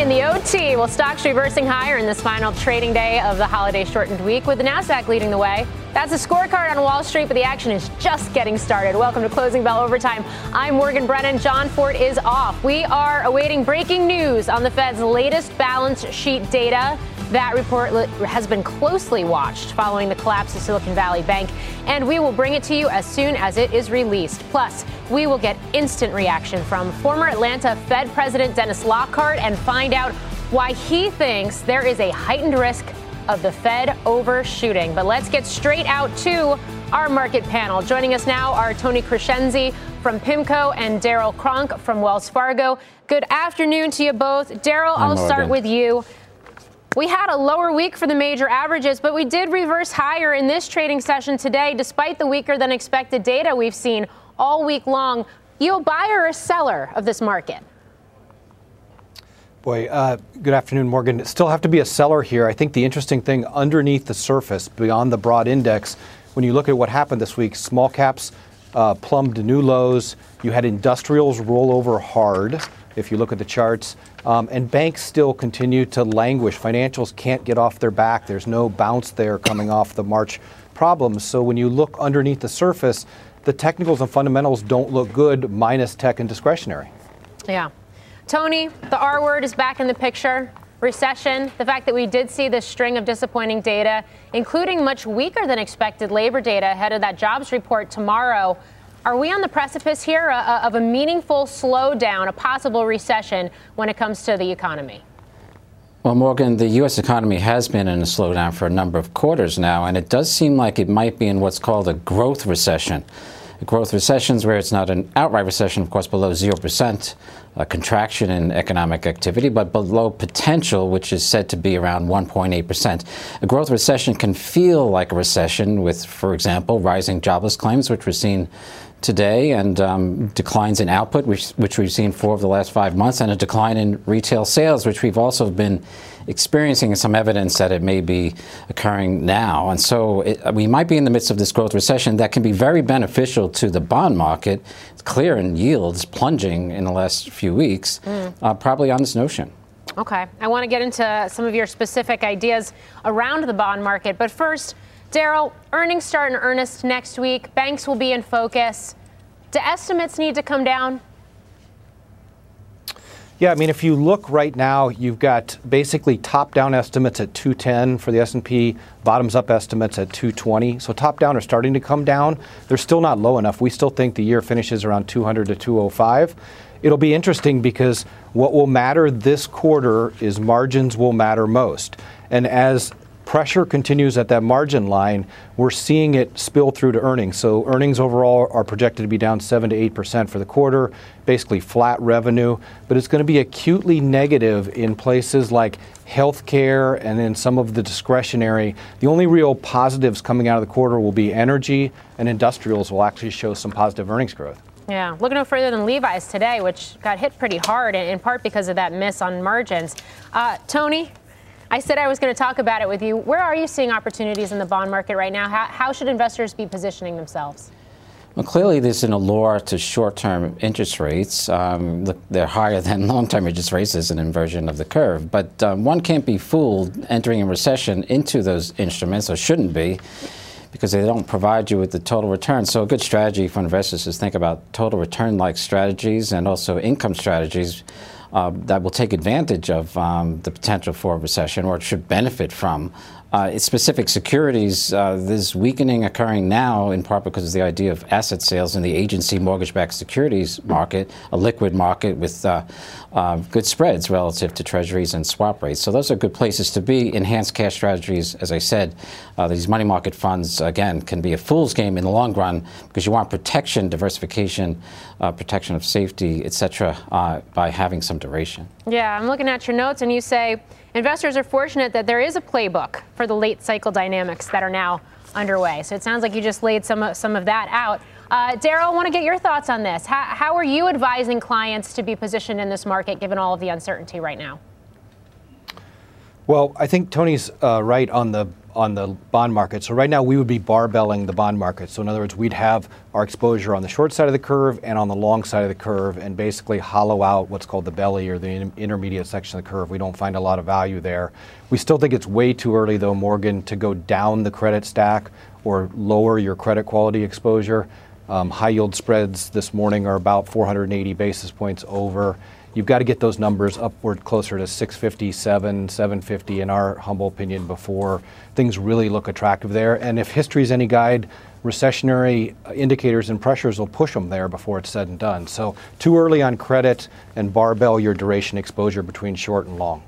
in the OT. Well, stocks reversing higher in this final trading day of the holiday shortened week with the NASDAQ leading the way. That's a scorecard on Wall Street, but the action is just getting started. Welcome to Closing Bell Overtime. I'm Morgan Brennan. John Fortt is off. We are awaiting breaking news on the Fed's latest balance sheet data. That report has been closely watched following the collapse of Silicon Valley Bank, and we will bring it to you as soon as it is released. Plus, we will get instant reaction from former Atlanta Fed President Dennis Lockhart and find out why he thinks there is a heightened risk of the Fed overshooting. But let's get straight out to our market panel. Joining us now are Tony Crescenzi from PIMCO and Darrell Cronk from Wells Fargo. Good afternoon to you both. Darrell, I'll start with you. We had a lower week for the major averages, but we did reverse higher in this trading session today, despite the weaker than expected data we've seen all week long. You a buyer or a seller of this market? Boy, uh, good afternoon, Morgan. Still have to be a seller here. I think the interesting thing underneath the surface, beyond the broad index, when you look at what happened this week, small caps uh, plumbed new lows. You had industrials roll over hard if you look at the charts. Um, and banks still continue to languish. Financials can't get off their back. There's no bounce there coming off the March problems. So when you look underneath the surface, the technicals and fundamentals don't look good, minus tech and discretionary. Yeah. Tony, the R word is back in the picture. Recession, the fact that we did see this string of disappointing data, including much weaker than expected labor data ahead of that jobs report tomorrow. Are we on the precipice here uh, uh, of a meaningful slowdown, a possible recession when it comes to the economy? Well, Morgan, the U.S. economy has been in a slowdown for a number of quarters now, and it does seem like it might be in what's called a growth recession. Growth recession is where it's not an outright recession, of course, below 0%, a contraction in economic activity, but below potential, which is said to be around 1.8%. A growth recession can feel like a recession with, for example, rising jobless claims, which we're seeing today and um, declines in output, which, which, we've seen four of the last five months, and a decline in retail sales, which we've also been experiencing some evidence that it may be occurring now. And so it, we might be in the midst of this growth recession that can be very beneficial to the bond market. It's clear in yields plunging in the last few weeks, mm. uh, probably on this notion. Okay. I want to get into some of your specific ideas around the bond market. But first, Darrell, earnings start in earnest next week. Banks will be in focus. Do estimates need to come down? Yeah, I mean, if you look right now, you've got basically top-down estimates at 210 for the S&P, bottoms-up estimates at 220. So top-down are starting to come down. They're still not low enough. We still think the year finishes around 200 to 205. It'll be interesting because what will matter this quarter is margins will matter most. And as pressure continues at that margin line, we're seeing it spill through to earnings. So earnings overall are projected to be down 7 to 8% for the quarter, basically flat revenue, but it's going to be acutely negative in places like healthcare and then some of the discretionary. The only real positives coming out of the quarter will be energy and industrials will actually show some positive earnings growth. Yeah, look no further than Levi's today, which got hit pretty hard, in part because of that miss on margins. Uh, Tony, I said I was going to talk about it with you. Where are you seeing opportunities in the bond market right now? How, how should investors be positioning themselves? Well, clearly, there's an allure to short term interest rates. Um, they're higher than long term interest rates as an inversion of the curve. But um, one can't be fooled entering a recession into those instruments, or shouldn't be, because they don't provide you with the total return. So, a good strategy for investors is think about total return like strategies and also income strategies uh, that will take advantage of um, the potential for a recession or should benefit from. Uh, specific securities, uh, there's weakening occurring now in part because of the idea of asset sales in the agency mortgage-backed securities market, a liquid market with uh, uh, good spreads relative to treasuries and swap rates. So those are good places to be. Enhanced cash strategies, as I said, uh, these money market funds, again, can be a fool's game in the long run because you want protection, diversification, uh, protection of safety, et cetera, by having some duration. Yeah, I'm looking at your notes, and you say investors are fortunate that there is a playbook for the late cycle dynamics that are now underway. So it sounds like you just laid some of, some of that out. Uh, Darrell, I want to get your thoughts on this. How, how are you advising clients to be positioned in this market given all of the uncertainty right now? Well, I think Tony's uh, right on the on the bond market. So right now we would be barbelling the bond market. So in other words, we'd have our exposure on the short side of the curve and on the long side of the curve, and basically hollow out what's called the belly or the intermediate section of the curve. We don't find a lot of value there. We still think it's way too early, though, Morgan, to go down the credit stack or lower your credit quality exposure. Um, high yield spreads this morning are about 480 basis points over. You've got to get those numbers upward closer to 657, 750 in our humble opinion before things really look attractive there. And if history is any guide, recessionary indicators and pressures will push them there before it's said and done. So too early on credit and barbell your duration exposure between short and long.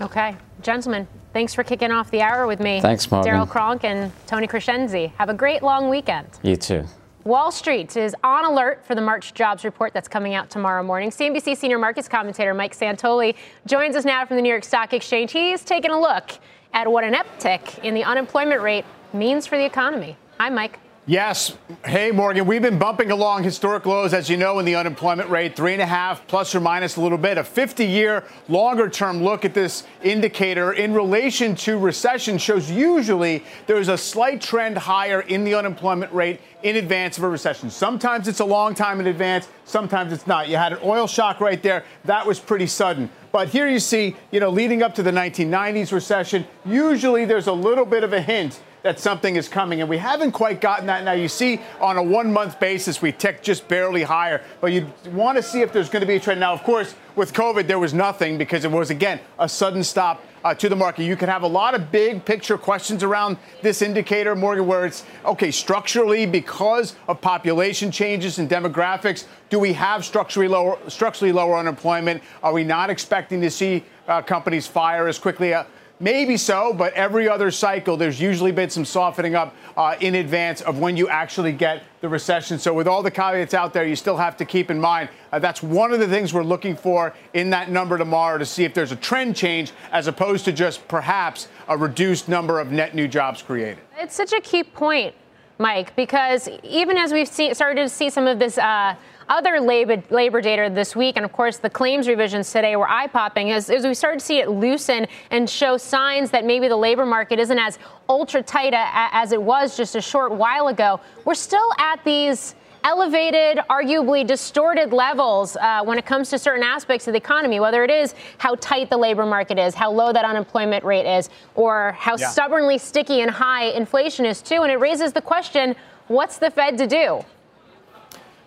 Okay, gentlemen, thanks for kicking off the hour with me. Thanks, Morgan. Darrell Cronk and Tony Crescenzi. Have a great long weekend. You too. Wall Street is on alert for the March jobs report that's coming out tomorrow morning. CNBC senior markets commentator Mike Santoli joins us now from the New York Stock Exchange. He's taking a look at what an uptick in the unemployment rate means for the economy. Hi, Mike. Yes. Hey, Morgan, we've been bumping along historic lows, as you know, in the unemployment rate, three and a half plus or minus a little bit. A 50 year longer term look at this indicator in relation to recession shows usually there's a slight trend higher in the unemployment rate in advance of a recession. Sometimes it's a long time in advance, sometimes it's not. You had an oil shock right there. That was pretty sudden. But here you see, you know, leading up to the 1990s recession, usually there's a little bit of a hint that something is coming. And we haven't quite gotten that now. You see, on a one month basis, we tick just barely higher. But you want to see if there's going to be a trend. Now, of course, with COVID, there was nothing because it was, again, a sudden stop uh, to the market. You can have a lot of big picture questions around this indicator, Morgan, where it's okay, structurally, because of population changes and demographics, do we have structurally lower, structurally lower unemployment? Are we not expecting to see uh, companies fire as quickly? Uh, Maybe so, but every other cycle, there's usually been some softening up uh, in advance of when you actually get the recession. So, with all the caveats out there, you still have to keep in mind uh, that's one of the things we're looking for in that number tomorrow to see if there's a trend change as opposed to just perhaps a reduced number of net new jobs created. It's such a key point, Mike, because even as we've see, started to see some of this. Uh, other labor, labor data this week, and of course the claims revisions today were eye popping as, as we started to see it loosen and show signs that maybe the labor market isn't as ultra tight a, as it was just a short while ago. We're still at these elevated, arguably distorted levels uh, when it comes to certain aspects of the economy, whether it is how tight the labor market is, how low that unemployment rate is, or how yeah. stubbornly sticky and high inflation is, too. And it raises the question what's the Fed to do?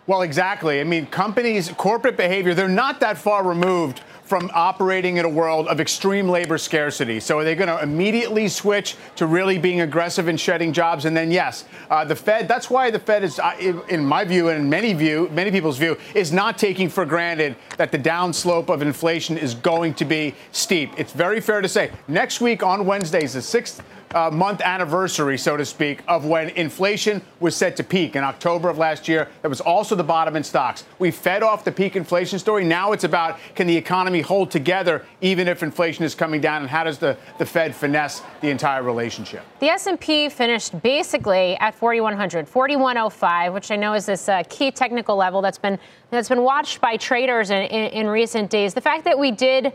Well, exactly. I mean, companies, corporate behavior, they're not that far removed from operating in a world of extreme labor scarcity. So are they going to immediately switch to really being aggressive and shedding jobs? And then yes, uh, the Fed. That's why the Fed is, in my view, and in many view, many people's view, is not taking for granted that the downslope of inflation is going to be steep. It's very fair to say next week on Wednesday is the sixth uh, month anniversary, so to speak, of when inflation was set to peak in October of last year. That was also the bottom in stocks. We fed off the peak inflation story. Now it's about can the economy hold together even if inflation is coming down, and how does the, the Fed finesse the entire relationship? The S&P finished basically at 4100, 4105, which I know is this uh, key technical level that's been that's been watched by traders in, in, in recent days. The fact that we did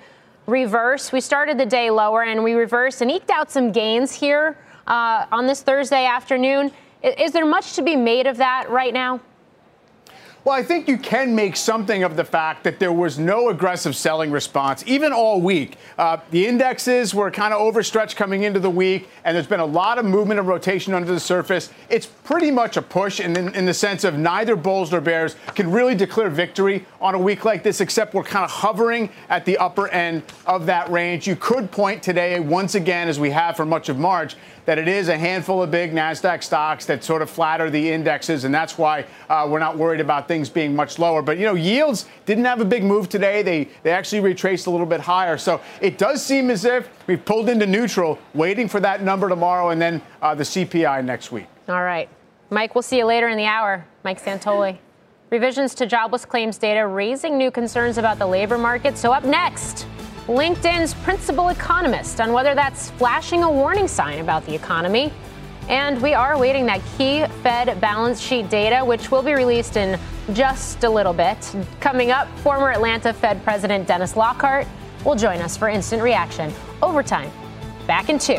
reverse. We started the day lower and we reversed and eked out some gains here uh, on this Thursday afternoon. Is, is there much to be made of that right now? Well, I think you can make something of the fact that there was no aggressive selling response, even all week. Uh, the indexes were kind of overstretched coming into the week, and there's been a lot of movement and rotation under the surface. It's pretty much a push in, in, in the sense of neither bulls nor bears can really declare victory on a week like this, except we're kind of hovering at the upper end of that range. You could point today, once again, as we have for much of March, that it is a handful of big NASDAQ stocks that sort of flatter the indexes, and that's why uh, we're not worried about things being much lower. But, you know, yields didn't have a big move today. They, they actually retraced a little bit higher. So it does seem as if we've pulled into neutral, waiting for that number tomorrow and then uh, the CPI next week. All right. Mike, we'll see you later in the hour. Mike Santoli. Revisions to jobless claims data raising new concerns about the labor market. So, up next, LinkedIn's principal economist on whether that's flashing a warning sign about the economy. And we are awaiting that key Fed balance sheet data, which will be released in just a little bit. Coming up, former Atlanta Fed President Dennis Lockhart will join us for instant reaction. Overtime. Back in two.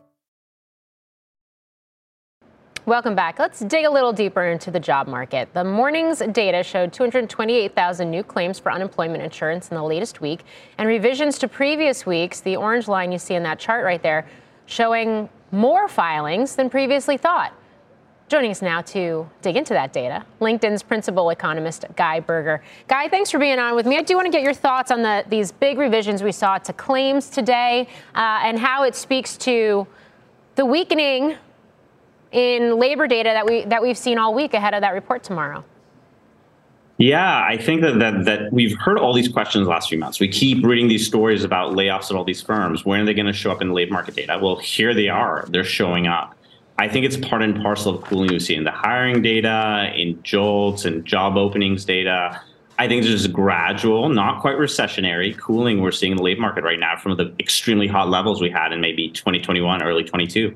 Welcome back. Let's dig a little deeper into the job market. The morning's data showed 228,000 new claims for unemployment insurance in the latest week, and revisions to previous weeks, the orange line you see in that chart right there, showing more filings than previously thought. Joining us now to dig into that data, LinkedIn's principal economist, Guy Berger. Guy, thanks for being on with me. I do want to get your thoughts on the, these big revisions we saw to claims today uh, and how it speaks to the weakening in labor data that we that we've seen all week ahead of that report tomorrow? Yeah, I think that, that that we've heard all these questions the last few months. We keep reading these stories about layoffs at all these firms. When are they going to show up in the labor market data? Well, here they are. They're showing up. I think it's part and parcel of cooling we see in the hiring data, in JOLTS and job openings data. I think there's gradual, not quite recessionary cooling we're seeing in the labor market right now from the extremely hot levels we had in maybe 2021, early 22.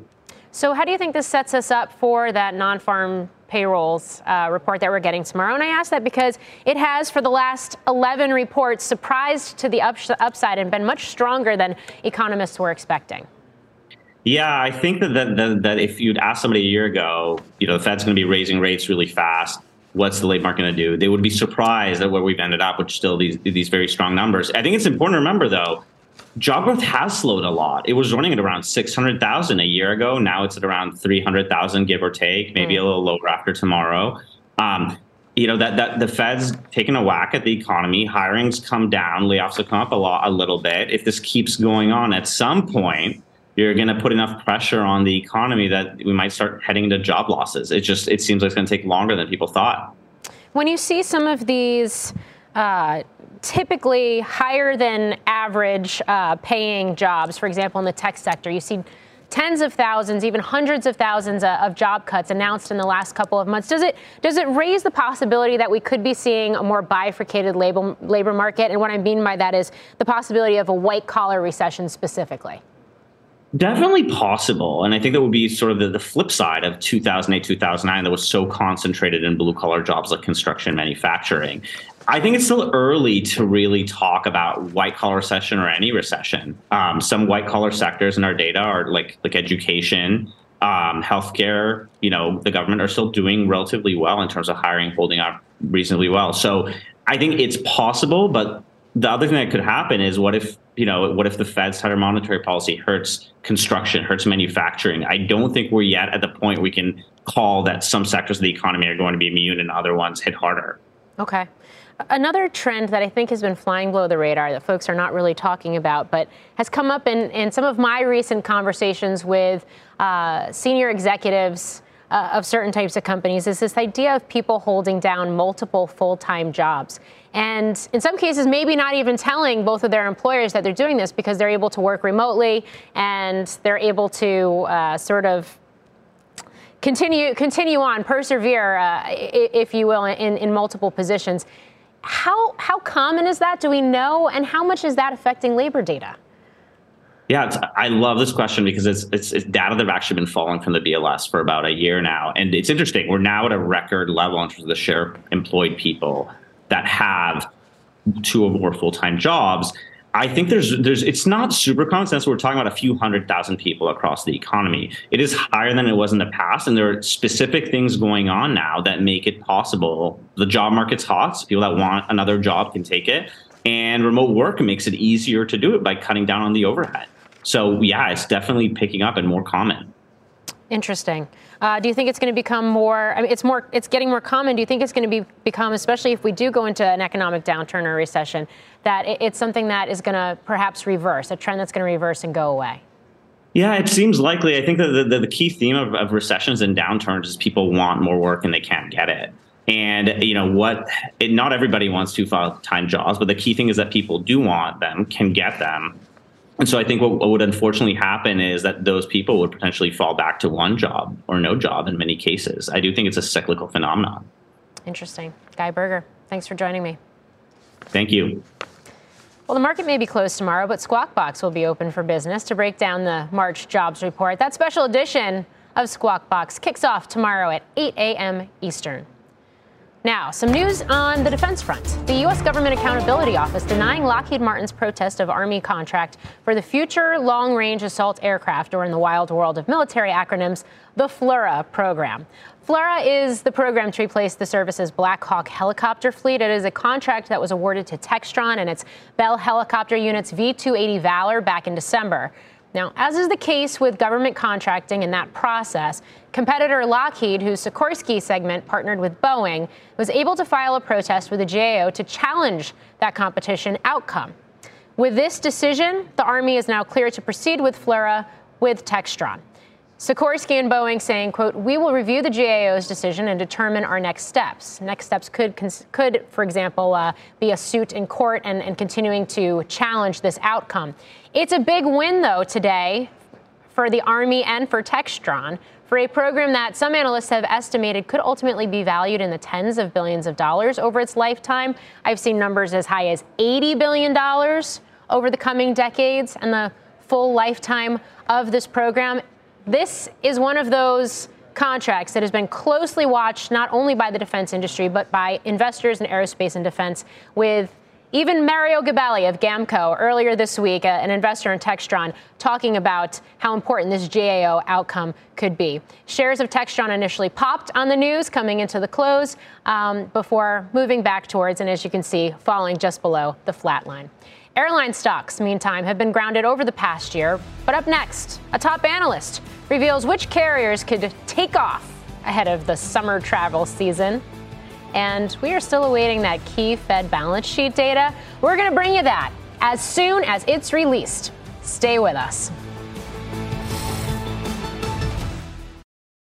So, how do you think this sets us up for that non farm payrolls uh, report that we're getting tomorrow? And I ask that because it has, for the last 11 reports, surprised to the ups- upside and been much stronger than economists were expecting. Yeah, I think that, that, that, if you'd asked somebody a year ago, you know, the Fed's going to be raising rates really fast. What's the labor market going to do? They would be surprised at where we've ended up, which still these these very strong numbers. I think it's important to remember, though, job growth has slowed a lot. It was running at around 600,000 a year ago. Now it's at around 300,000, give or take, maybe mm. a little lower after tomorrow. Um, you know that that the Fed's taken a whack at the economy. Hiring's come down, layoffs have come up a lot, a little bit. If this keeps going on, at some point, you're going to put enough pressure on the economy that we might start heading into job losses. It just it seems like it's going to take longer than people thought. When you see some of these uh, typically higher than average uh, paying jobs, for example, in the tech sector. You see tens of thousands, even hundreds of thousands uh, of job cuts announced in the last couple of months. Does it does it raise the possibility that we could be seeing a more bifurcated labor labor market? And what I mean by that is the possibility of a white collar recession specifically. Definitely possible. And I think that would be sort of the, the flip side of 2008, 2009 that was so concentrated in blue collar jobs like construction manufacturing. I think it's still early to really talk about white collar recession or any recession. Um, some white collar sectors in our data are like like education, um, healthcare. You know, the government are still doing relatively well in terms of hiring, holding up reasonably well. So I think it's possible, but the other thing that could happen is what if you know what if the Fed's tighter monetary policy hurts construction, hurts manufacturing? I don't think we're yet at the point we can call that some sectors of the economy are going to be immune and other ones hit harder. Okay. Another trend that I think has been flying below the radar that folks are not really talking about, but has come up in, in some of my recent conversations with uh, senior executives uh, of certain types of companies is this idea of people holding down multiple full time jobs. And in some cases, maybe not even telling both of their employers that they're doing this because they're able to work remotely and they're able to uh, sort of continue continue on, persevere, uh, if you will, in, in multiple positions. How, how common is that? Do we know? And how much is that affecting labor data? Yeah, I love this question because it's, it's, it's data that have actually been falling from the BLS for about a year now, and it's interesting. We're now at a record level in terms of the share of employed people that have two or more full time jobs. I think there's there's it's not super common sense. We're talking about a few hundred thousand people across the economy. It is higher than it was in the past, and there are specific things going on now that make it possible. The job market's hot. So people that want another job can take it, and remote work makes it easier to do it by cutting down on the overhead. So yeah, it's definitely picking up and more common. Interesting. Uh, do you think it's going to become more? I mean, it's more. It's getting more common. Do you think it's going to be become, especially if we do go into an economic downturn or recession, that it, it's something that is going to perhaps reverse, a trend that's going to reverse and go away? Yeah, it seems likely. I think that the, the, the key theme of, of recessions and downturns is people want more work and they can't get it. And you know what? It, not everybody wants to full-time jobs, but the key thing is that people do want them, can get them, and so I think what, what, would unfortunately happen is that those people would potentially fall back to one job or no job in many cases. I do think it's a cyclical phenomenon. Interesting. Guy Berger, thanks for joining me. Thank you. Well, the market may be closed tomorrow, but Squawk Box will be open for business to break down the March jobs report. That special edition of Squawk Box kicks off tomorrow at 8 a.m. Eastern. Now, some news on the defense front. The U.S. Government Accountability Office denying Lockheed Martin's protest of Army contract for the Future Long Range Assault Aircraft, or in the wild world of military acronyms, the FLRAA program. FLRAA is the program to replace the service's Black Hawk helicopter fleet. It is a contract that was awarded to Textron and its Bell helicopter units V 280 Valor back in December. Now, as is the case with government contracting in that process, competitor Lockheed, whose Sikorsky segment partnered with Boeing, was able to file a protest with the GAO to challenge that competition outcome. With this decision, the Army is now clear to proceed with FLRAA with Textron. Sikorsky and Boeing saying, quote, we will review the GAO's decision and determine our next steps. Next steps could, could for example, uh, be a suit in court and, and continuing to challenge this outcome. It's a big win, though, today for the Army and for Textron for a program that some analysts have estimated could ultimately be valued in the tens of billions of dollars over its lifetime. I've seen numbers as high as $80 billion over the coming decades and the full lifetime of this program. This is one of those contracts that has been closely watched not only by the defense industry, but by investors in aerospace and defense, with even Mario Gabelli of GAMCO earlier this week, an investor in Textron, talking about how important this GAO outcome could be. Shares of Textron initially popped on the news coming into the close um, before moving back towards, and as you can see, falling just below the flat line. Airline stocks, meantime, have been grounded over the past year. But up next, a top analyst reveals which carriers could take off ahead of the summer travel season. And we are still awaiting that key Fed balance sheet data. We're going to bring you that as soon as it's released. Stay with us.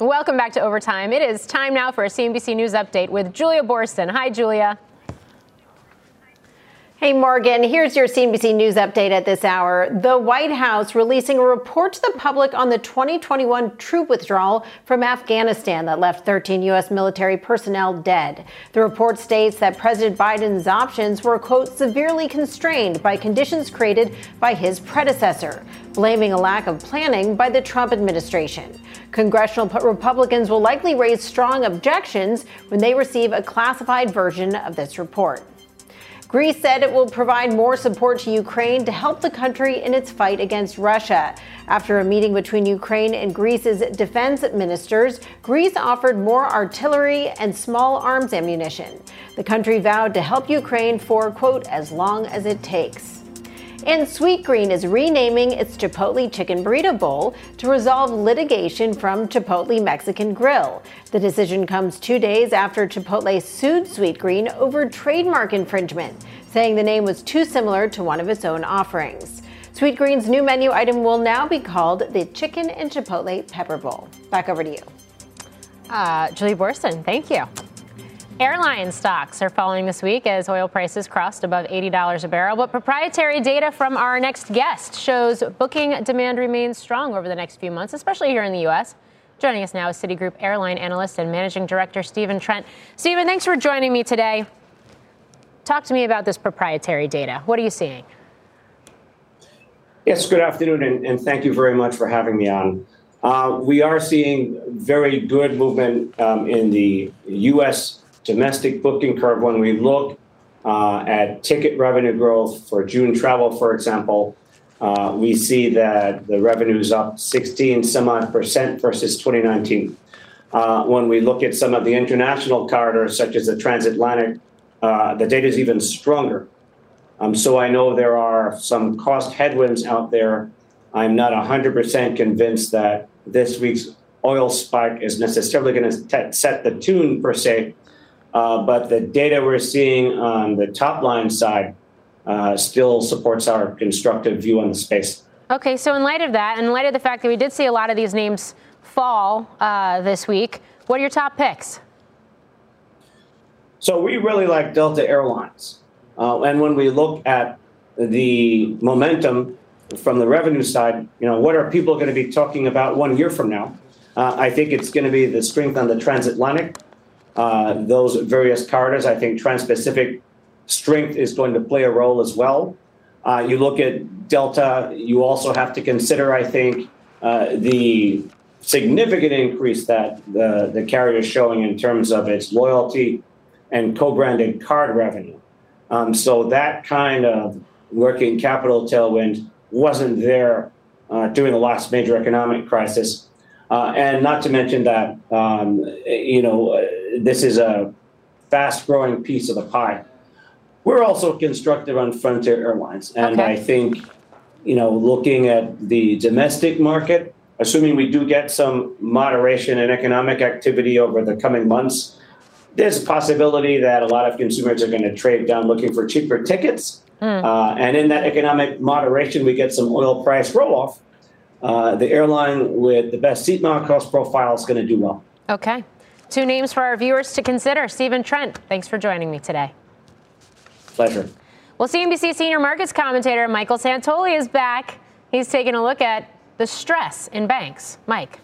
Welcome back to Overtime. It is time now for a CNBC News update with Julia Boorstin. Hi, Julia. Hey, Morgan, here's your CNBC News update at this hour. The White House releasing a report to the public on the 2021 troop withdrawal from Afghanistan that left 13 U.S. military personnel dead. The report states that President Biden's options were, quote, severely constrained by conditions created by his predecessor, blaming a lack of planning by the Trump administration. Congressional Republicans will likely raise strong objections when they receive a classified version of this report. Greece said it will provide more support to Ukraine to help the country in its fight against Russia. After a meeting between Ukraine and Greece's defense ministers, Greece offered more artillery and small arms ammunition. The country vowed to help Ukraine for, quote, as long as it takes. And Sweetgreen is renaming its Chipotle Chicken Burrito Bowl to resolve litigation from Chipotle Mexican Grill. The decision comes two days after Chipotle sued Sweetgreen over trademark infringement, saying the name was too similar to one of its own offerings. Sweetgreen's new menu item will now be called the Chicken and Chipotle Pepper Bowl. Back over to you. Uh, Julie Boorstin, thank you. Airline stocks are falling this week as oil prices crossed above $80 a barrel. But proprietary data from our next guest shows booking demand remains strong over the next few months, especially here in the U.S. Joining us now is Citigroup airline analyst and managing director Stephen Trent. Stephen, thanks for joining me today. Talk to me about this proprietary data. What are you seeing? Yes, good afternoon, and, and thank you very much for having me on. Uh, we are seeing very good movement um, in the U.S domestic booking curve, when we look uh, at ticket revenue growth for June travel, for example, uh, we see that the revenue is up 16 some odd percent versus 2019. Uh, when we look at some of the international corridors, such as the transatlantic, uh, the data is even stronger. Um, so I know there are some cost headwinds out there. I'm not 100% convinced that this week's oil spike is necessarily going to set the tune per se uh, but the data we're seeing on the top line side uh, still supports our constructive view on the space. Okay, so in light of that, in light of the fact that we did see a lot of these names fall uh, this week, what are your top picks? So we really like Delta Airlines. Uh, and when we look at the momentum from the revenue side, you know, what are people going to be talking about one year from now? Uh, I think it's going to be the strength on the transatlantic uh, those various corridors. I think Trans-Pacific strength is going to play a role as well. Uh, you look at Delta, you also have to consider, I think, uh, the significant increase that the, the carrier is showing in terms of its loyalty and co-branded card revenue. Um, so that kind of working capital tailwind wasn't there uh, during the last major economic crisis. Uh, and not to mention that, um, you know, this is a fast growing piece of the pie. We're also constructive on Frontier Airlines. And okay. I think, you know, looking at the domestic market, assuming we do get some moderation in economic activity over the coming months, there's a possibility that a lot of consumers are going to trade down looking for cheaper tickets. Mm. Uh, and in that economic moderation, we get some oil price roll off. Uh, the airline with the best seat mile cost profile is going to do well. Okay. Two names for our viewers to consider. Stephen Trent, thanks for joining me today. Pleasure. Well, CNBC senior markets commentator Michael Santoli is back. He's taking a look at the stress in banks. Mike.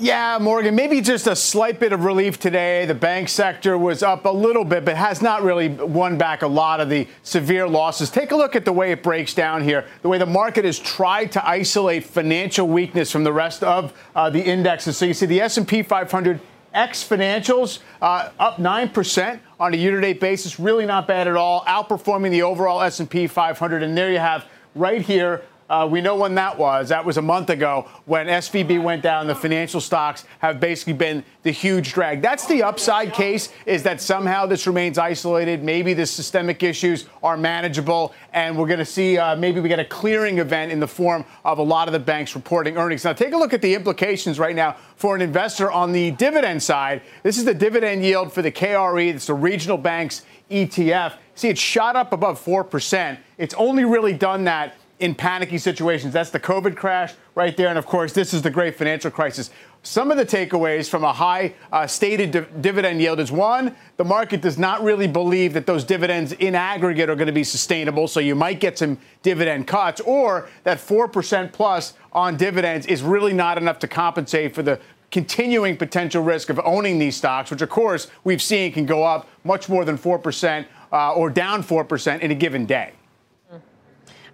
Yeah, Morgan, maybe just a slight bit of relief today. The bank sector was up a little bit, but has not really won back a lot of the severe losses. Take a look at the way it breaks down here, the way the market has tried to isolate financial weakness from the rest of uh, the indexes. So you see the S&P 500 X financials uh, up 9% on a year-to-date basis. Really not bad at all, outperforming the overall S&P 500. And there you have right here uh, we know when that was. That was a month ago when SVB went down. The financial stocks have basically been the huge drag. That's the upside case is that somehow this remains isolated. Maybe the systemic issues are manageable, and we're going to see uh, maybe we get a clearing event in the form of a lot of the banks reporting earnings. Now, take a look at the implications right now for an investor on the dividend side. This is the dividend yield for the KRE. It's the regional banks ETF. See, it shot up above 4%. It's only really done that in panicky situations. That's the COVID crash right there. And of course, this is the great financial crisis. Some of the takeaways from a high uh, stated di- dividend yield is one, the market does not really believe that those dividends in aggregate are going to be sustainable. So you might get some dividend cuts, or that 4% plus on dividends is really not enough to compensate for the continuing potential risk of owning these stocks, which of course we've seen can go up much more than 4% uh, or down 4% in a given day.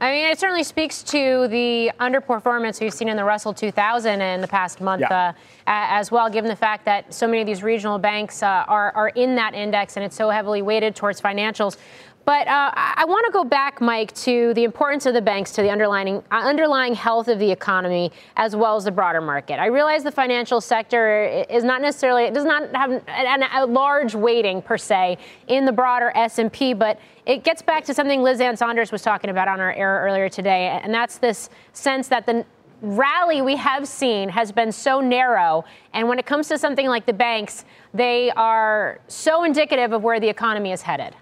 I mean, it certainly speaks to the underperformance we've seen in the Russell 2000 in the past month yeah. uh, as well, given the fact that so many of these regional banks uh, are, are in that index and it's so heavily weighted towards financials. But uh, I want to go back, Mike, to the importance of the banks to the underlying uh, underlying health of the economy as well as the broader market. I realize the financial sector is not necessarily it does not have a, a large weighting per se in the broader S&P, but it gets back to something Liz Ann Sonders was talking about on our air earlier today, and that's this sense that the rally we have seen has been so narrow. And when it comes to something like the banks, they are so indicative of where the economy is headed.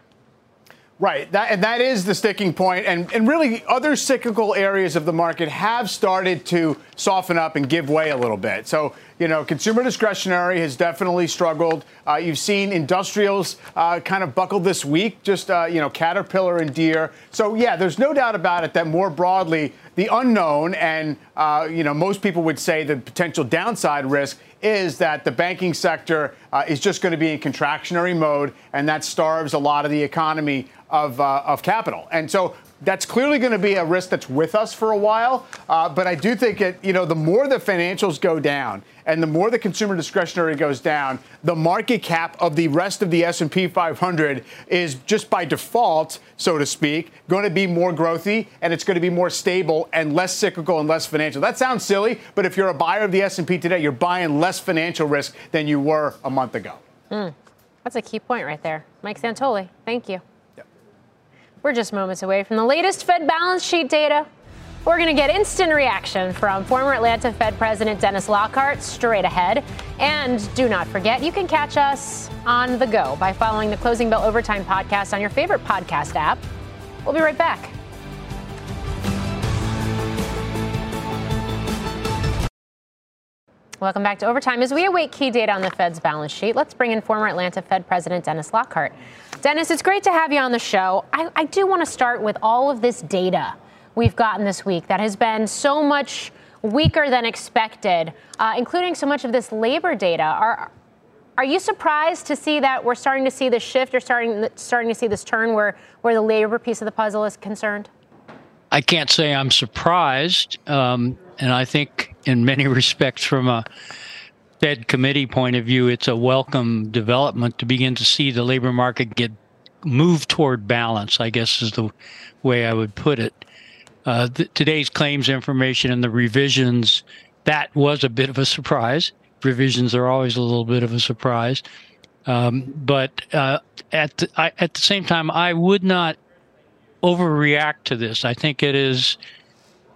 Right, that, and that is the sticking point. And, and really, other cyclical areas of the market have started to soften up and give way a little bit. So, you know, consumer discretionary has definitely struggled. Uh, you've seen industrials uh, kind of buckle this week, just, uh, you know, Caterpillar and Deere. So, yeah, there's no doubt about it that more broadly, the unknown and, uh, you know, most people would say the potential downside risk is that the banking sector uh, is just going to be in contractionary mode, and that starves a lot of the economy of, uh, of capital. And so that's clearly going to be a risk that's with us for a while. Uh, but I do think it, you know, the more the financials go down and the more the consumer discretionary goes down, the market cap of the rest of the S&P 500 is just by default, so to speak, going to be more growthy and it's going to be more stable and less cyclical and less financial. That sounds silly, but if you're a buyer of the S&P today, you're buying less financial risk than you were a month ago. Mm, that's a key point right there. Mike Santoli, thank you. We're just moments away from the latest Fed balance sheet data. We're going to get instant reaction from former Atlanta Fed President Dennis Lockhart straight ahead. And do not forget, you can catch us on the go by following the Closing Bell Overtime podcast on your favorite podcast app. We'll be right back. Welcome back to Overtime. As we await key data on the Fed's balance sheet, let's bring in former Atlanta Fed President Dennis Lockhart. Dennis, it's great to have you on the show. I, I do want to start with all of this data we've gotten this week that has been so much weaker than expected, uh, including so much of this labor data. Are are you surprised to see that we're starting to see this shift? You're starting starting to see this turn where where the labor piece of the puzzle is concerned. I can't say I'm surprised, um, and I think in many respects, from a Fed committee point of view, it's a welcome development to begin to see the labor market get moved toward balance, I guess is the way I would put it. Uh, th- today's claims information and the revisions, that was a bit of a surprise. Revisions are always a little bit of a surprise. Um, but uh, at, the, I, at the same time, I would not overreact to this. I think it is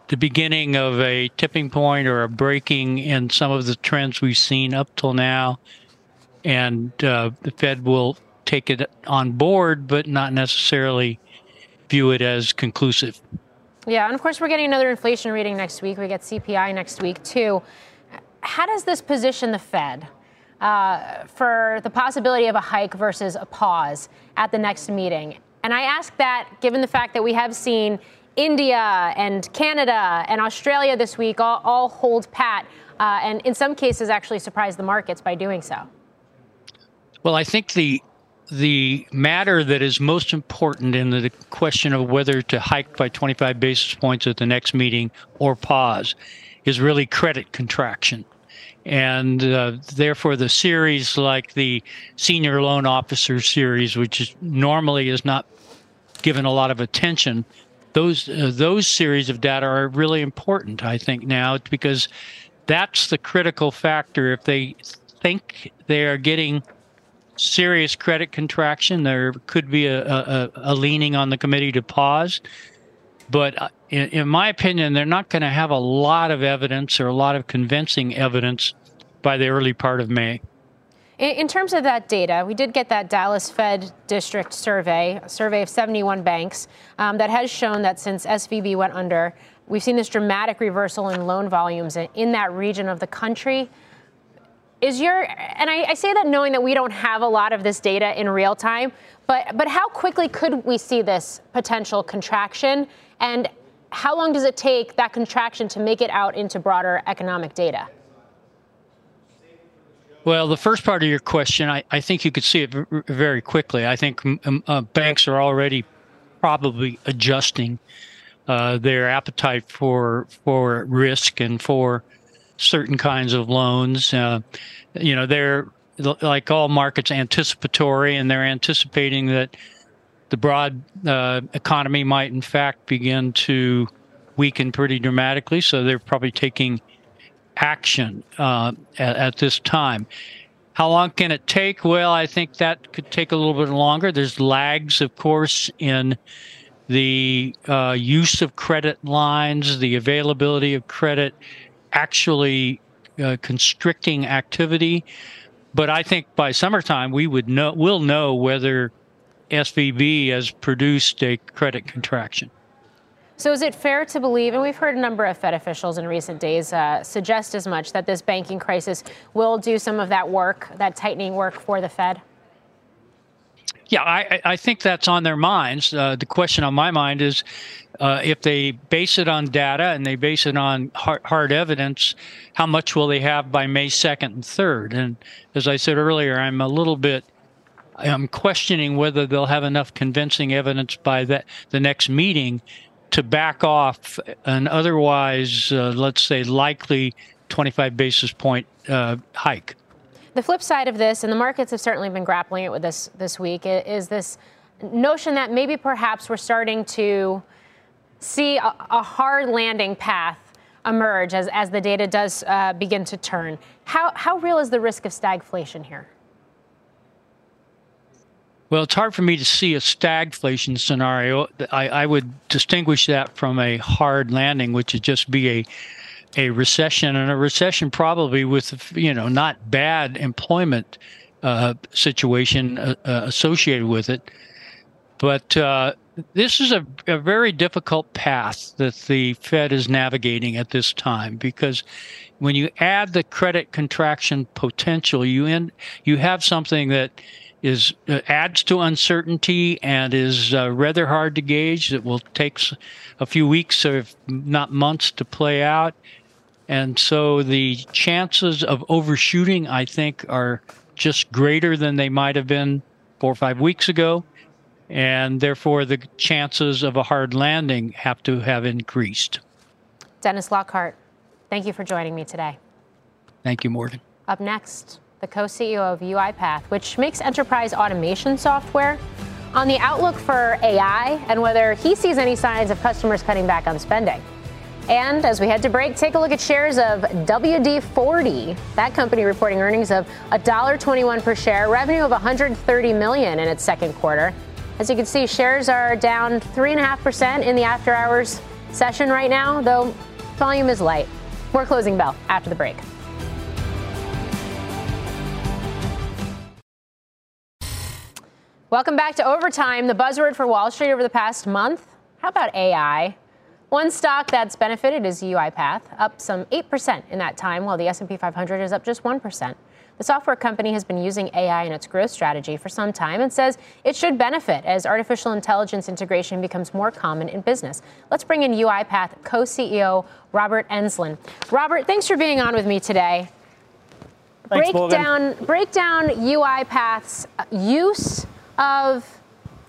the beginning of a tipping point or a breaking in some of the trends we've seen up till now. And uh, the Fed will take it on board, but not necessarily view it as conclusive. Yeah, and of course, we're getting another inflation reading next week. We get CPI next week, too. How does this position the Fed uh, for the possibility of a hike versus a pause at the next meeting? And I ask that given the fact that we have seen India and Canada and Australia this week all, all hold pat, uh, and in some cases actually surprise the markets by doing so. Well, I think the the matter that is most important in the question of whether to hike by 25 basis points at the next meeting or pause is really credit contraction. And uh, therefore, the series like the senior loan officer series, which is normally is not given a lot of attention, those uh, those series of data are really important. I think now because that's the critical factor. If they think they are getting serious credit contraction, there could be a, a, a leaning on the committee to pause. But uh, in, in my opinion, they're not going to have a lot of evidence or a lot of convincing evidence by the early part of May. In terms of that data, we did get that Dallas Fed District survey, a survey of 71 banks, um, that has shown that since SVB went under, we've seen this dramatic reversal in loan volumes in that region of the country. Is your and I, I say that knowing that we don't have a lot of this data in real time, but but how quickly could we see this potential contraction, and how long does it take that contraction to make it out into broader economic data? Well, the first part of your question, I, I think you could see it very quickly. I think uh, banks are already probably adjusting uh, their appetite for for risk and for certain kinds of loans. Uh, you know, they're like all markets anticipatory, and they're anticipating that the broad uh, economy might, in fact, begin to weaken pretty dramatically. So they're probably taking action uh, at, at, this time. How long can it take? Well, I think that could take a little bit longer. There's lags, of course, in the uh, use of credit lines, the availability of credit, actually uh, constricting activity. But I think by summertime we would know we'll know whether SVB has produced a credit contraction. So, is it fair to believe, and we've heard a number of Fed officials in recent days uh, suggest as much, that this banking crisis will do some of that work, that tightening work for the Fed? Yeah, I, I think that's on their minds. Uh, the question on my mind is uh, if they base it on data and they base it on hard, hard, evidence, how much will they have by May 2nd and 3rd? And as I said earlier, I'm a little bit. I'm questioning whether they'll have enough convincing evidence by that the next meeting to back off an otherwise, uh, let's say, likely 25 basis point uh, hike. The flip side of this, and the markets have certainly been grappling it with this this week, is this notion that maybe perhaps we're starting to see a, a hard landing path emerge as, as the data does uh, begin to turn. How, how real is the risk of stagflation here? Well, it's hard for me to see a stagflation scenario. I, I would distinguish that from a hard landing, which would just be a a recession and a recession probably with you know not bad employment uh, situation uh, uh, associated with it but uh, this is a, a, very difficult path that the Fed is navigating at this time because when you add the credit contraction potential, you end, you have something that is uh, adds to uncertainty and is uh, rather hard to gauge. It will take a few weeks, if not months, to play out. And so the chances of overshooting, I think, are just greater than they might have been four or five weeks ago. And therefore, the chances of a hard landing have to have increased. Dennis Lockhart, thank you for joining me today. Thank you, Morgan. Up next, the co CEO of UiPath, which makes enterprise automation software, on the outlook for AI and whether he sees any signs of customers cutting back on spending. And as we head to break, take a look at shares of WD 40. That company reporting earnings of $1.21 per share, revenue of $130 million in its second quarter. As you can see, shares are down 3.5% in the after hours session right now, though volume is light. More closing bell after the break. Welcome back to Overtime, the buzzword for Wall Street over the past month. How about AI? One stock that's benefited is UiPath, up some 8% in that time, while the S&P 500 is up just 1%. The software company has been using AI in its growth strategy for some time and says it should benefit as artificial intelligence integration becomes more common in business. Let's bring in UiPath co-CEO Robert Enslin. Robert, thanks for being on with me today. Thanks, break Morgan. down break down UiPath's use of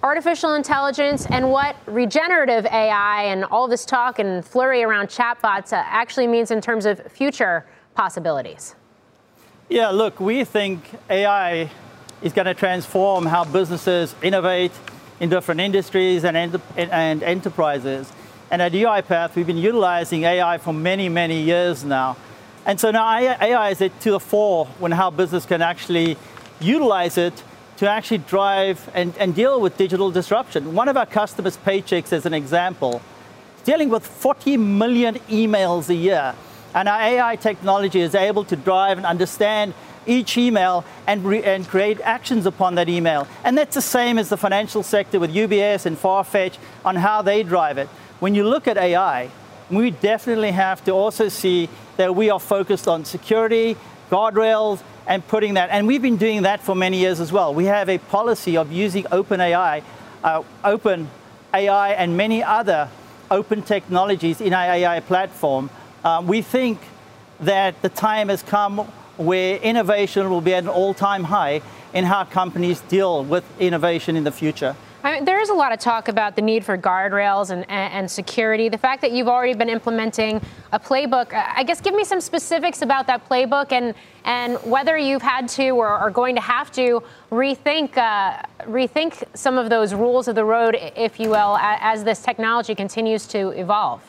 artificial intelligence and what regenerative AI and all this talk and flurry around chatbots uh, actually means in terms of future possibilities. Yeah, look, we think AI is going to transform how businesses innovate in different industries and, ent- and enterprises. And at UiPath, we've been utilizing AI for many, many years now. And so now AI is at to the fore when how business can actually utilize it to actually drive and, and deal with digital disruption. One of our customers, Paychex, as an example, is dealing with 40 million emails a year. And our AI technology is able to drive and understand each email and, re- and create actions upon that email. And that's the same as the financial sector with UBS and Farfetch on how they drive it. When you look at AI, we definitely have to also see that we are focused on security, guardrails, and putting that, and we've been doing that for many years as well. We have a policy of using open AI, uh, open AI, and many other open technologies in our AI platform. Um, we think that the time has come where innovation will be at an all-time high in how companies deal with innovation in the future. I know, there is a lot of talk about the need for guardrails and, and, and, security. The fact that you've already been implementing a playbook, I guess give me some specifics about that playbook and, and whether you've had to or are going to have to rethink, uh, rethink some of those rules of the road, if you will, as this technology continues to evolve.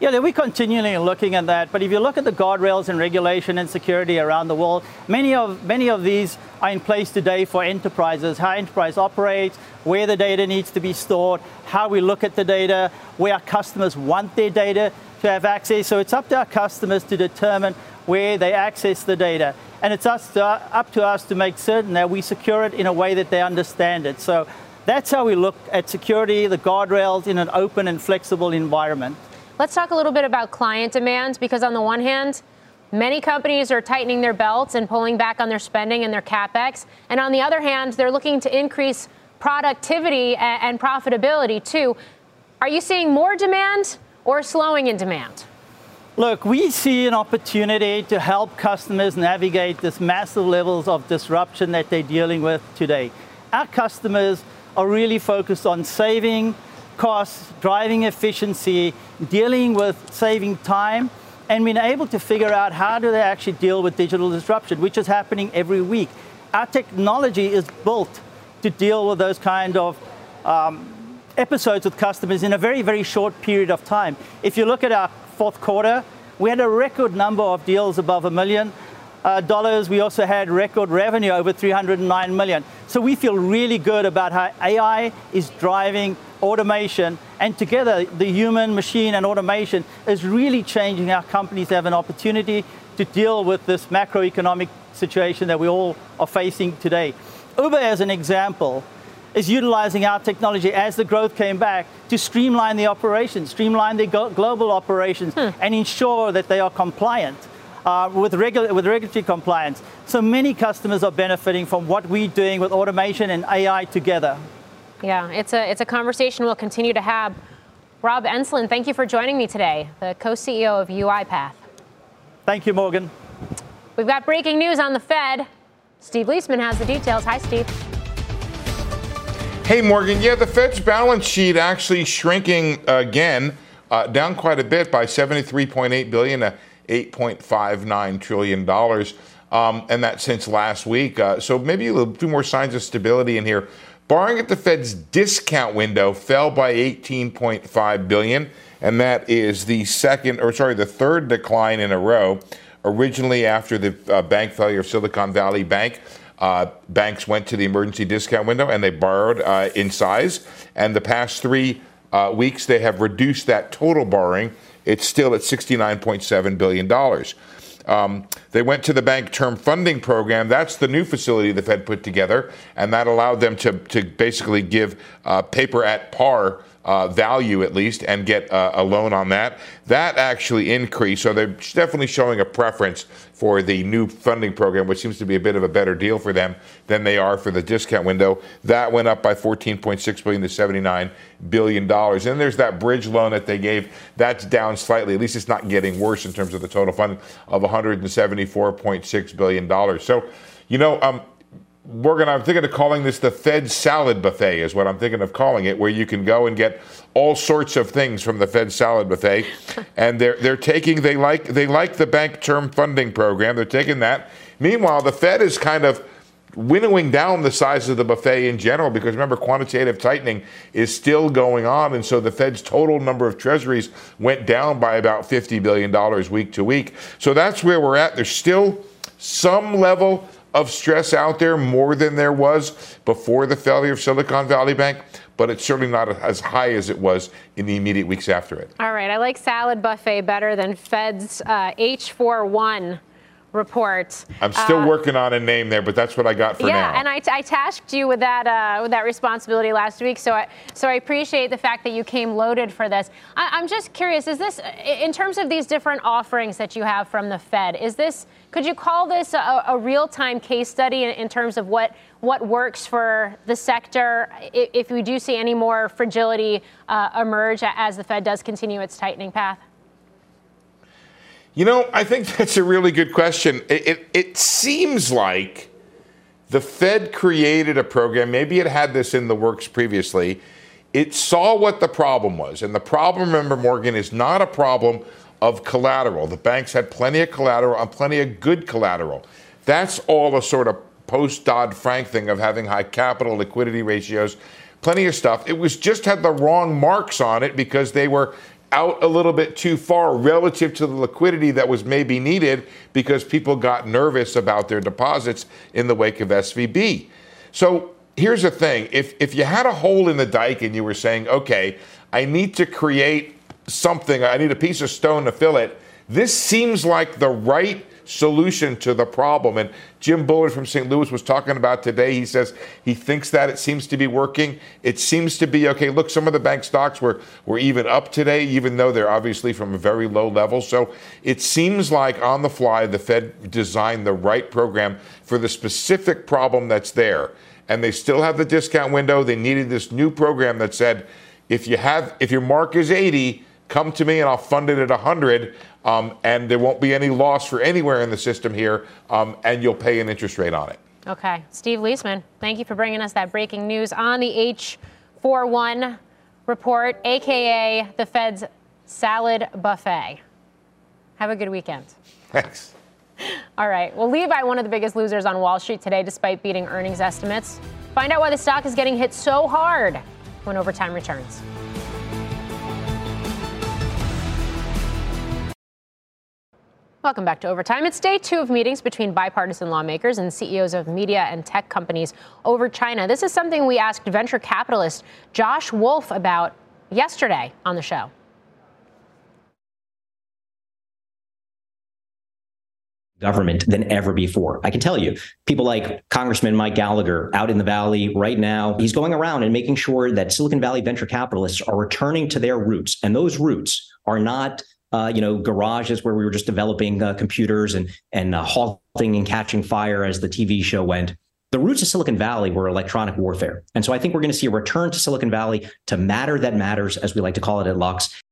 Yeah, we're continually looking at that. But if you look at the guardrails and regulation and security around the world, many of many of these are in place today for enterprises. How enterprise operates, where the data needs to be stored, how we look at the data, where our customers want their data to have access. So it's up to our customers to determine where they access the data, and it's us to, up to us to make certain that we secure it in a way that they understand it. So that's how we look at security, the guardrails in an open and flexible environment. Let's talk a little bit about client demand because, on the one hand, many companies are tightening their belts and pulling back on their spending and their capex. And on the other hand, they're looking to increase productivity and profitability too. Are you seeing more demand or slowing in demand? Look, we see an opportunity to help customers navigate this massive levels of disruption that they're dealing with today. Our customers are really focused on saving costs, driving efficiency, dealing with saving time, and being able to figure out how do they actually deal with digital disruption, which is happening every week. Our technology is built to deal with those kind of um, episodes with customers in a very, very short period of time. If you look at our fourth quarter, we had a record number of deals above a million dollars. We also had record revenue over 309 million. So we feel really good about how AI is driving automation, and together the human, machine, and automation is really changing how companies have an opportunity to deal with this macroeconomic situation that we all are facing today. Uber, as an example, is utilizing our technology as the growth came back to streamline the operations, streamline the global operations, hmm. and ensure that they are compliant. Uh, with, regu- with regulatory compliance. So many customers are benefiting from what we're doing with automation and AI together. Yeah, it's a, it's a conversation we'll continue to have. Rob Enslin, thank you for joining me today, the co CEO of UiPath. Thank you, Morgan. We've got breaking news on the Fed. Steve Liesman has the details. Hi, Steve. Hey, Morgan. Yeah, the Fed's balance sheet actually shrinking again, uh, down quite a bit by 73.8 billion to 8.59 trillion dollars, um, and that since last week. Uh, so maybe a few more signs of stability in here. Borrowing at the Fed's discount window fell by 18.5 billion, and that is the second, or sorry, the third decline in a row. Originally, after the uh, bank failure of Silicon Valley Bank, uh, banks went to the emergency discount window and they borrowed uh, in size. And the past three uh, weeks, they have reduced that total borrowing. It's still at $69.7 billion. Um, they went to the bank term funding program. That's the new facility the Fed put together, and that allowed them to, to basically give uh, paper at par uh, value at least and get uh, a loan on that. That actually increased. So they're definitely showing a preference for the new funding program, which seems to be a bit of a better deal for them than they are for the discount window. That went up by 14.6 billion to 79 billion dollars. And there's that bridge loan that they gave. That's down slightly. At least it's not getting worse in terms of the total funding of 174.6 billion dollars. So, you know, um, Morgan, I'm thinking of calling this the Fed salad buffet, is what I'm thinking of calling it, where you can go and get all sorts of things from the Fed salad buffet. and they're they're taking they like they like the bank term funding program. They're taking that. Meanwhile, the Fed is kind of winnowing down the size of the buffet in general because remember quantitative tightening is still going on and so the Fed's total number of treasuries went down by about 50 billion dollars week to week. So that's where we're at. There's still some level of stress out there, more than there was before the failure of Silicon Valley Bank, but it's certainly not as high as it was in the immediate weeks after it. All right, I like salad buffet better than Fed's uh, H41 report. I'm still uh, working on a name there, but that's what I got for yeah, now. Yeah, and I, I, tasked you with that uh, with that responsibility last week, so I so I appreciate the fact that you came loaded for this. I, am just curious: is this in terms of these different offerings that you have from the Fed? Is this could you call this a, a real-time case study in, in, terms of what what works for the sector if, we do see any more fragility uh, emerge as the Fed does continue its tightening path? You know, I think that's a really good question. It, it, it seems like The Fed created a program, maybe it had this in the works previously. It saw what the problem was. And the problem, remember, Morgan, is not a problem of collateral. The banks had plenty of collateral and plenty of good collateral. That's all a sort of post Dodd Frank thing of having high capital liquidity ratios, plenty of stuff. It was just had the wrong marks on it because they were out a little bit too far relative to the liquidity that was maybe needed because people got nervous about their deposits in the wake of SVB. So here's the thing if, if you had a hole in the dike and you were saying, okay, I need to create something, I need a piece of stone to fill it, this seems like the right solution to the problem. And Jim Bullard from St. Louis was talking about today. He says he thinks that it seems to be working. It seems to be okay. Look, some of the bank stocks were, were even up today, even though they're obviously from a very low level. So it seems like on the fly, the Fed designed the right program for the specific problem that's there. And they still have the discount window. They needed this new program that said, if you have, if your mark is 80, come to me and I'll fund it at 100 um, and there won't be any loss for anywhere in the system here, um, and you'll pay an interest rate on it. Okay. Steve Liesman, thank you for bringing us that breaking news on the H41 report, aka the Fed's salad buffet. Have a good weekend. Thanks. All right. Well, Levi, one of the biggest losers on Wall Street today, despite beating earnings estimates. Find out why the stock is getting hit so hard when overtime returns. Welcome back to Overtime. It's day two of meetings between bipartisan lawmakers and CEOs of media and tech companies over China. This is something we asked venture capitalist Josh Wolfe about yesterday on the show. government than ever before. I can tell you, people like Congressman Mike Gallagher out in the Valley right now, he's going around and making sure that Silicon Valley venture capitalists are returning to their roots. And those roots are not uh, you know, garages where we were just developing uh, computers and and uh, halting and catching fire as the TV show went. The roots of Silicon Valley were electronic warfare, and so I think we're going to see a return to Silicon Valley to matter that matters, as we like to call it at Lux,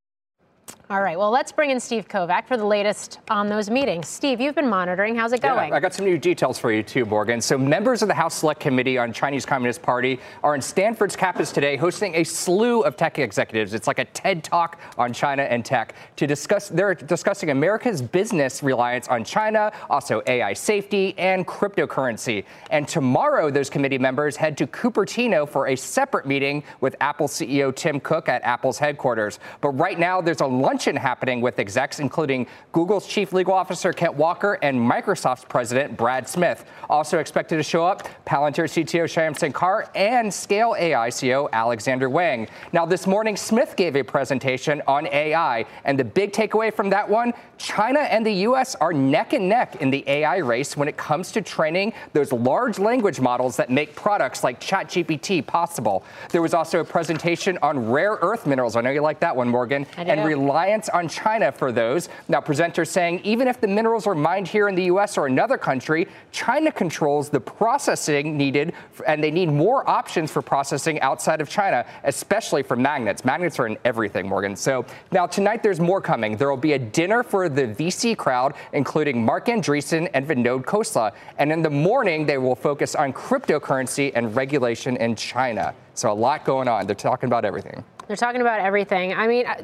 all right. Well, let's bring in Steve Kovach for the latest on those meetings. Steve, you've been monitoring. How's it going? Yeah, I got some new details for you too, Morgan. So, members of the House Select Committee on Chinese Communist Party are in Stanford's campus today, hosting a slew of tech executives. It's like a TED Talk on China and tech to discuss. They're discussing America's business reliance on China, also AI safety and cryptocurrency. And tomorrow, those committee members head to Cupertino for a separate meeting with Apple CEO Tim Cook at Apple's headquarters. But right now, there's a lunch luncheon happening with execs, including Google's chief legal officer, Kent Walker, and Microsoft's president, Brad Smith. Also expected to show up, Palantir CTO Shyam Sankar and Scale AI CEO Alexander Wang. Now, this morning, Smith gave a presentation on AI, and the big takeaway from that one China and the U.S. are neck and neck in the AI race when it comes to training those large language models that make products like ChatGPT possible. There was also a presentation on rare earth minerals. I know you like that one, Morgan. And reliance on China for those. Now, presenters saying even if the minerals are mined here in the U.S. or another country, China controls the processing needed, and they need more options for processing outside of China, especially for magnets. Magnets are in everything, Morgan. So now tonight there's more coming. There will be a dinner for the VC crowd, including Marc Andreessen and Vinod Khosla. And in the morning, they will focus on cryptocurrency and regulation in China. So a lot going on. They're talking about everything. They're talking about everything. I mean, uh,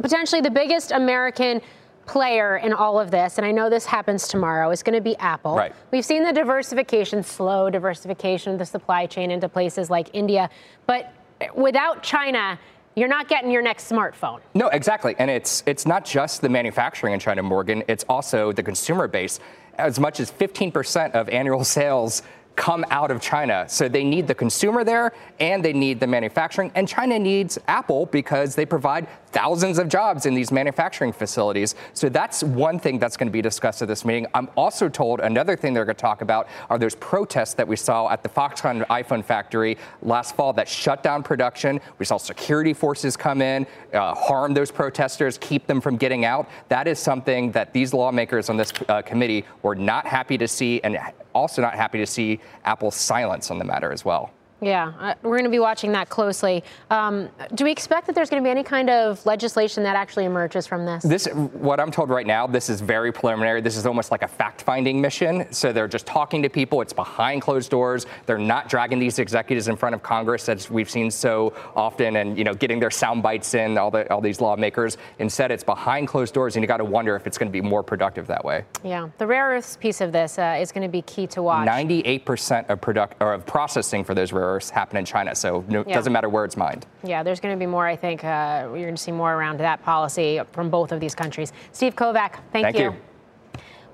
potentially the biggest American player in all of this, and I know this happens tomorrow, is going to be Apple. Right. We've seen the diversification, slow diversification of the supply chain into places like India, but without China, you're not getting your next smartphone. No, exactly. And it's it's not just the manufacturing in China, Morgan. It's also the consumer base. As much as 15% of annual sales come out of China. So they need the consumer there and they need the manufacturing. And China needs Apple because they provide thousands of jobs in these manufacturing facilities. So that's one thing that's going to be discussed at this meeting. I'm also told another thing they're going to talk about are those protests that we saw at the Foxconn iPhone factory last fall that shut down production. We saw security forces come in, uh, harm those protesters, keep them from getting out. That is something that these lawmakers on this uh, committee were not happy to see and also not happy to see Apple's silence on the matter as well. Yeah, uh, we're going to be watching that closely. Um, do we expect that there's going to be any kind of legislation that actually emerges from this? This, what I'm told right now, this is very preliminary. This is almost like a fact-finding mission. So they're just talking to people. It's behind closed doors. They're not dragging these executives in front of Congress as we've seen so often, and you know, getting their sound bites in. All the all these lawmakers. Instead, it's behind closed doors, and you got to wonder if it's going to be more productive that way. Yeah, the rare earths piece of this uh, is going to be key to watch. 98% of product or of processing for those rare earths happen in China, so it yeah. doesn't matter where it's mined. Yeah, there's going to be more. I think uh, you're going to see more around that policy from both of these countries. Steve Kovach, thank, thank you. you.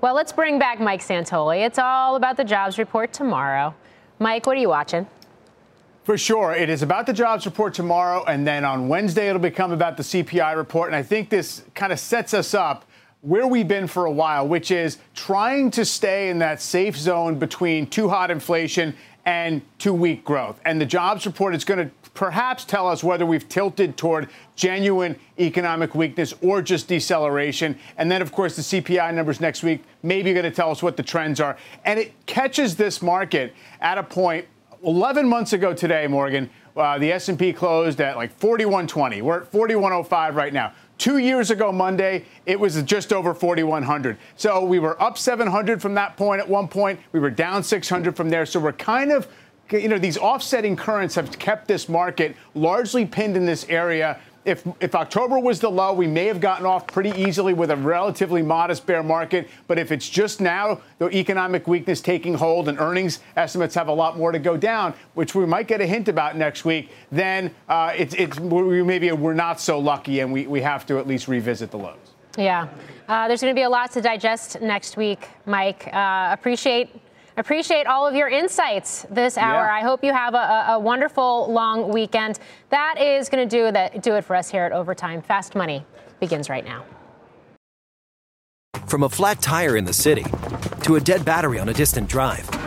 Well, let's bring back Mike Santoli. It's all about the jobs report tomorrow. Mike, what are you watching? For sure. It is about the jobs report tomorrow, and then on Wednesday, it'll become about the CPI report. And I think this kind of sets us up where we've been for a while, which is trying to stay in that safe zone between too hot inflation and too weak growth. And the jobs report is going to perhaps tell us whether we've tilted toward genuine economic weakness or just deceleration. And then, of course, the CPI numbers next week maybe going to tell us what the trends are. And it catches this market at a point 11 months ago today, Morgan, uh, the S&P closed at like 4120. We're at 4105 right now. Two years ago, Monday, it was just over 4,100. So we were up 700 from that point at one point. We were down 600 from there. So we're kind of, you know, these offsetting currents have kept this market largely pinned in this area if if October was the low, we may have gotten off pretty easily with a relatively modest bear market. But if it's just now the economic weakness taking hold and earnings estimates have a lot more to go down, which we might get a hint about next week, then uh, it's it's maybe we're not so lucky and we, we have to at least revisit the lows. Yeah, uh, there's going to be a lot to digest next week, Mike. Uh, appreciate Appreciate all of your insights this hour. Yeah. I hope you have a, a, wonderful long weekend. That is going to do that. Do it for us here at Overtime. Fast Money begins right now. From a flat tire in the city to a dead battery on a distant drive,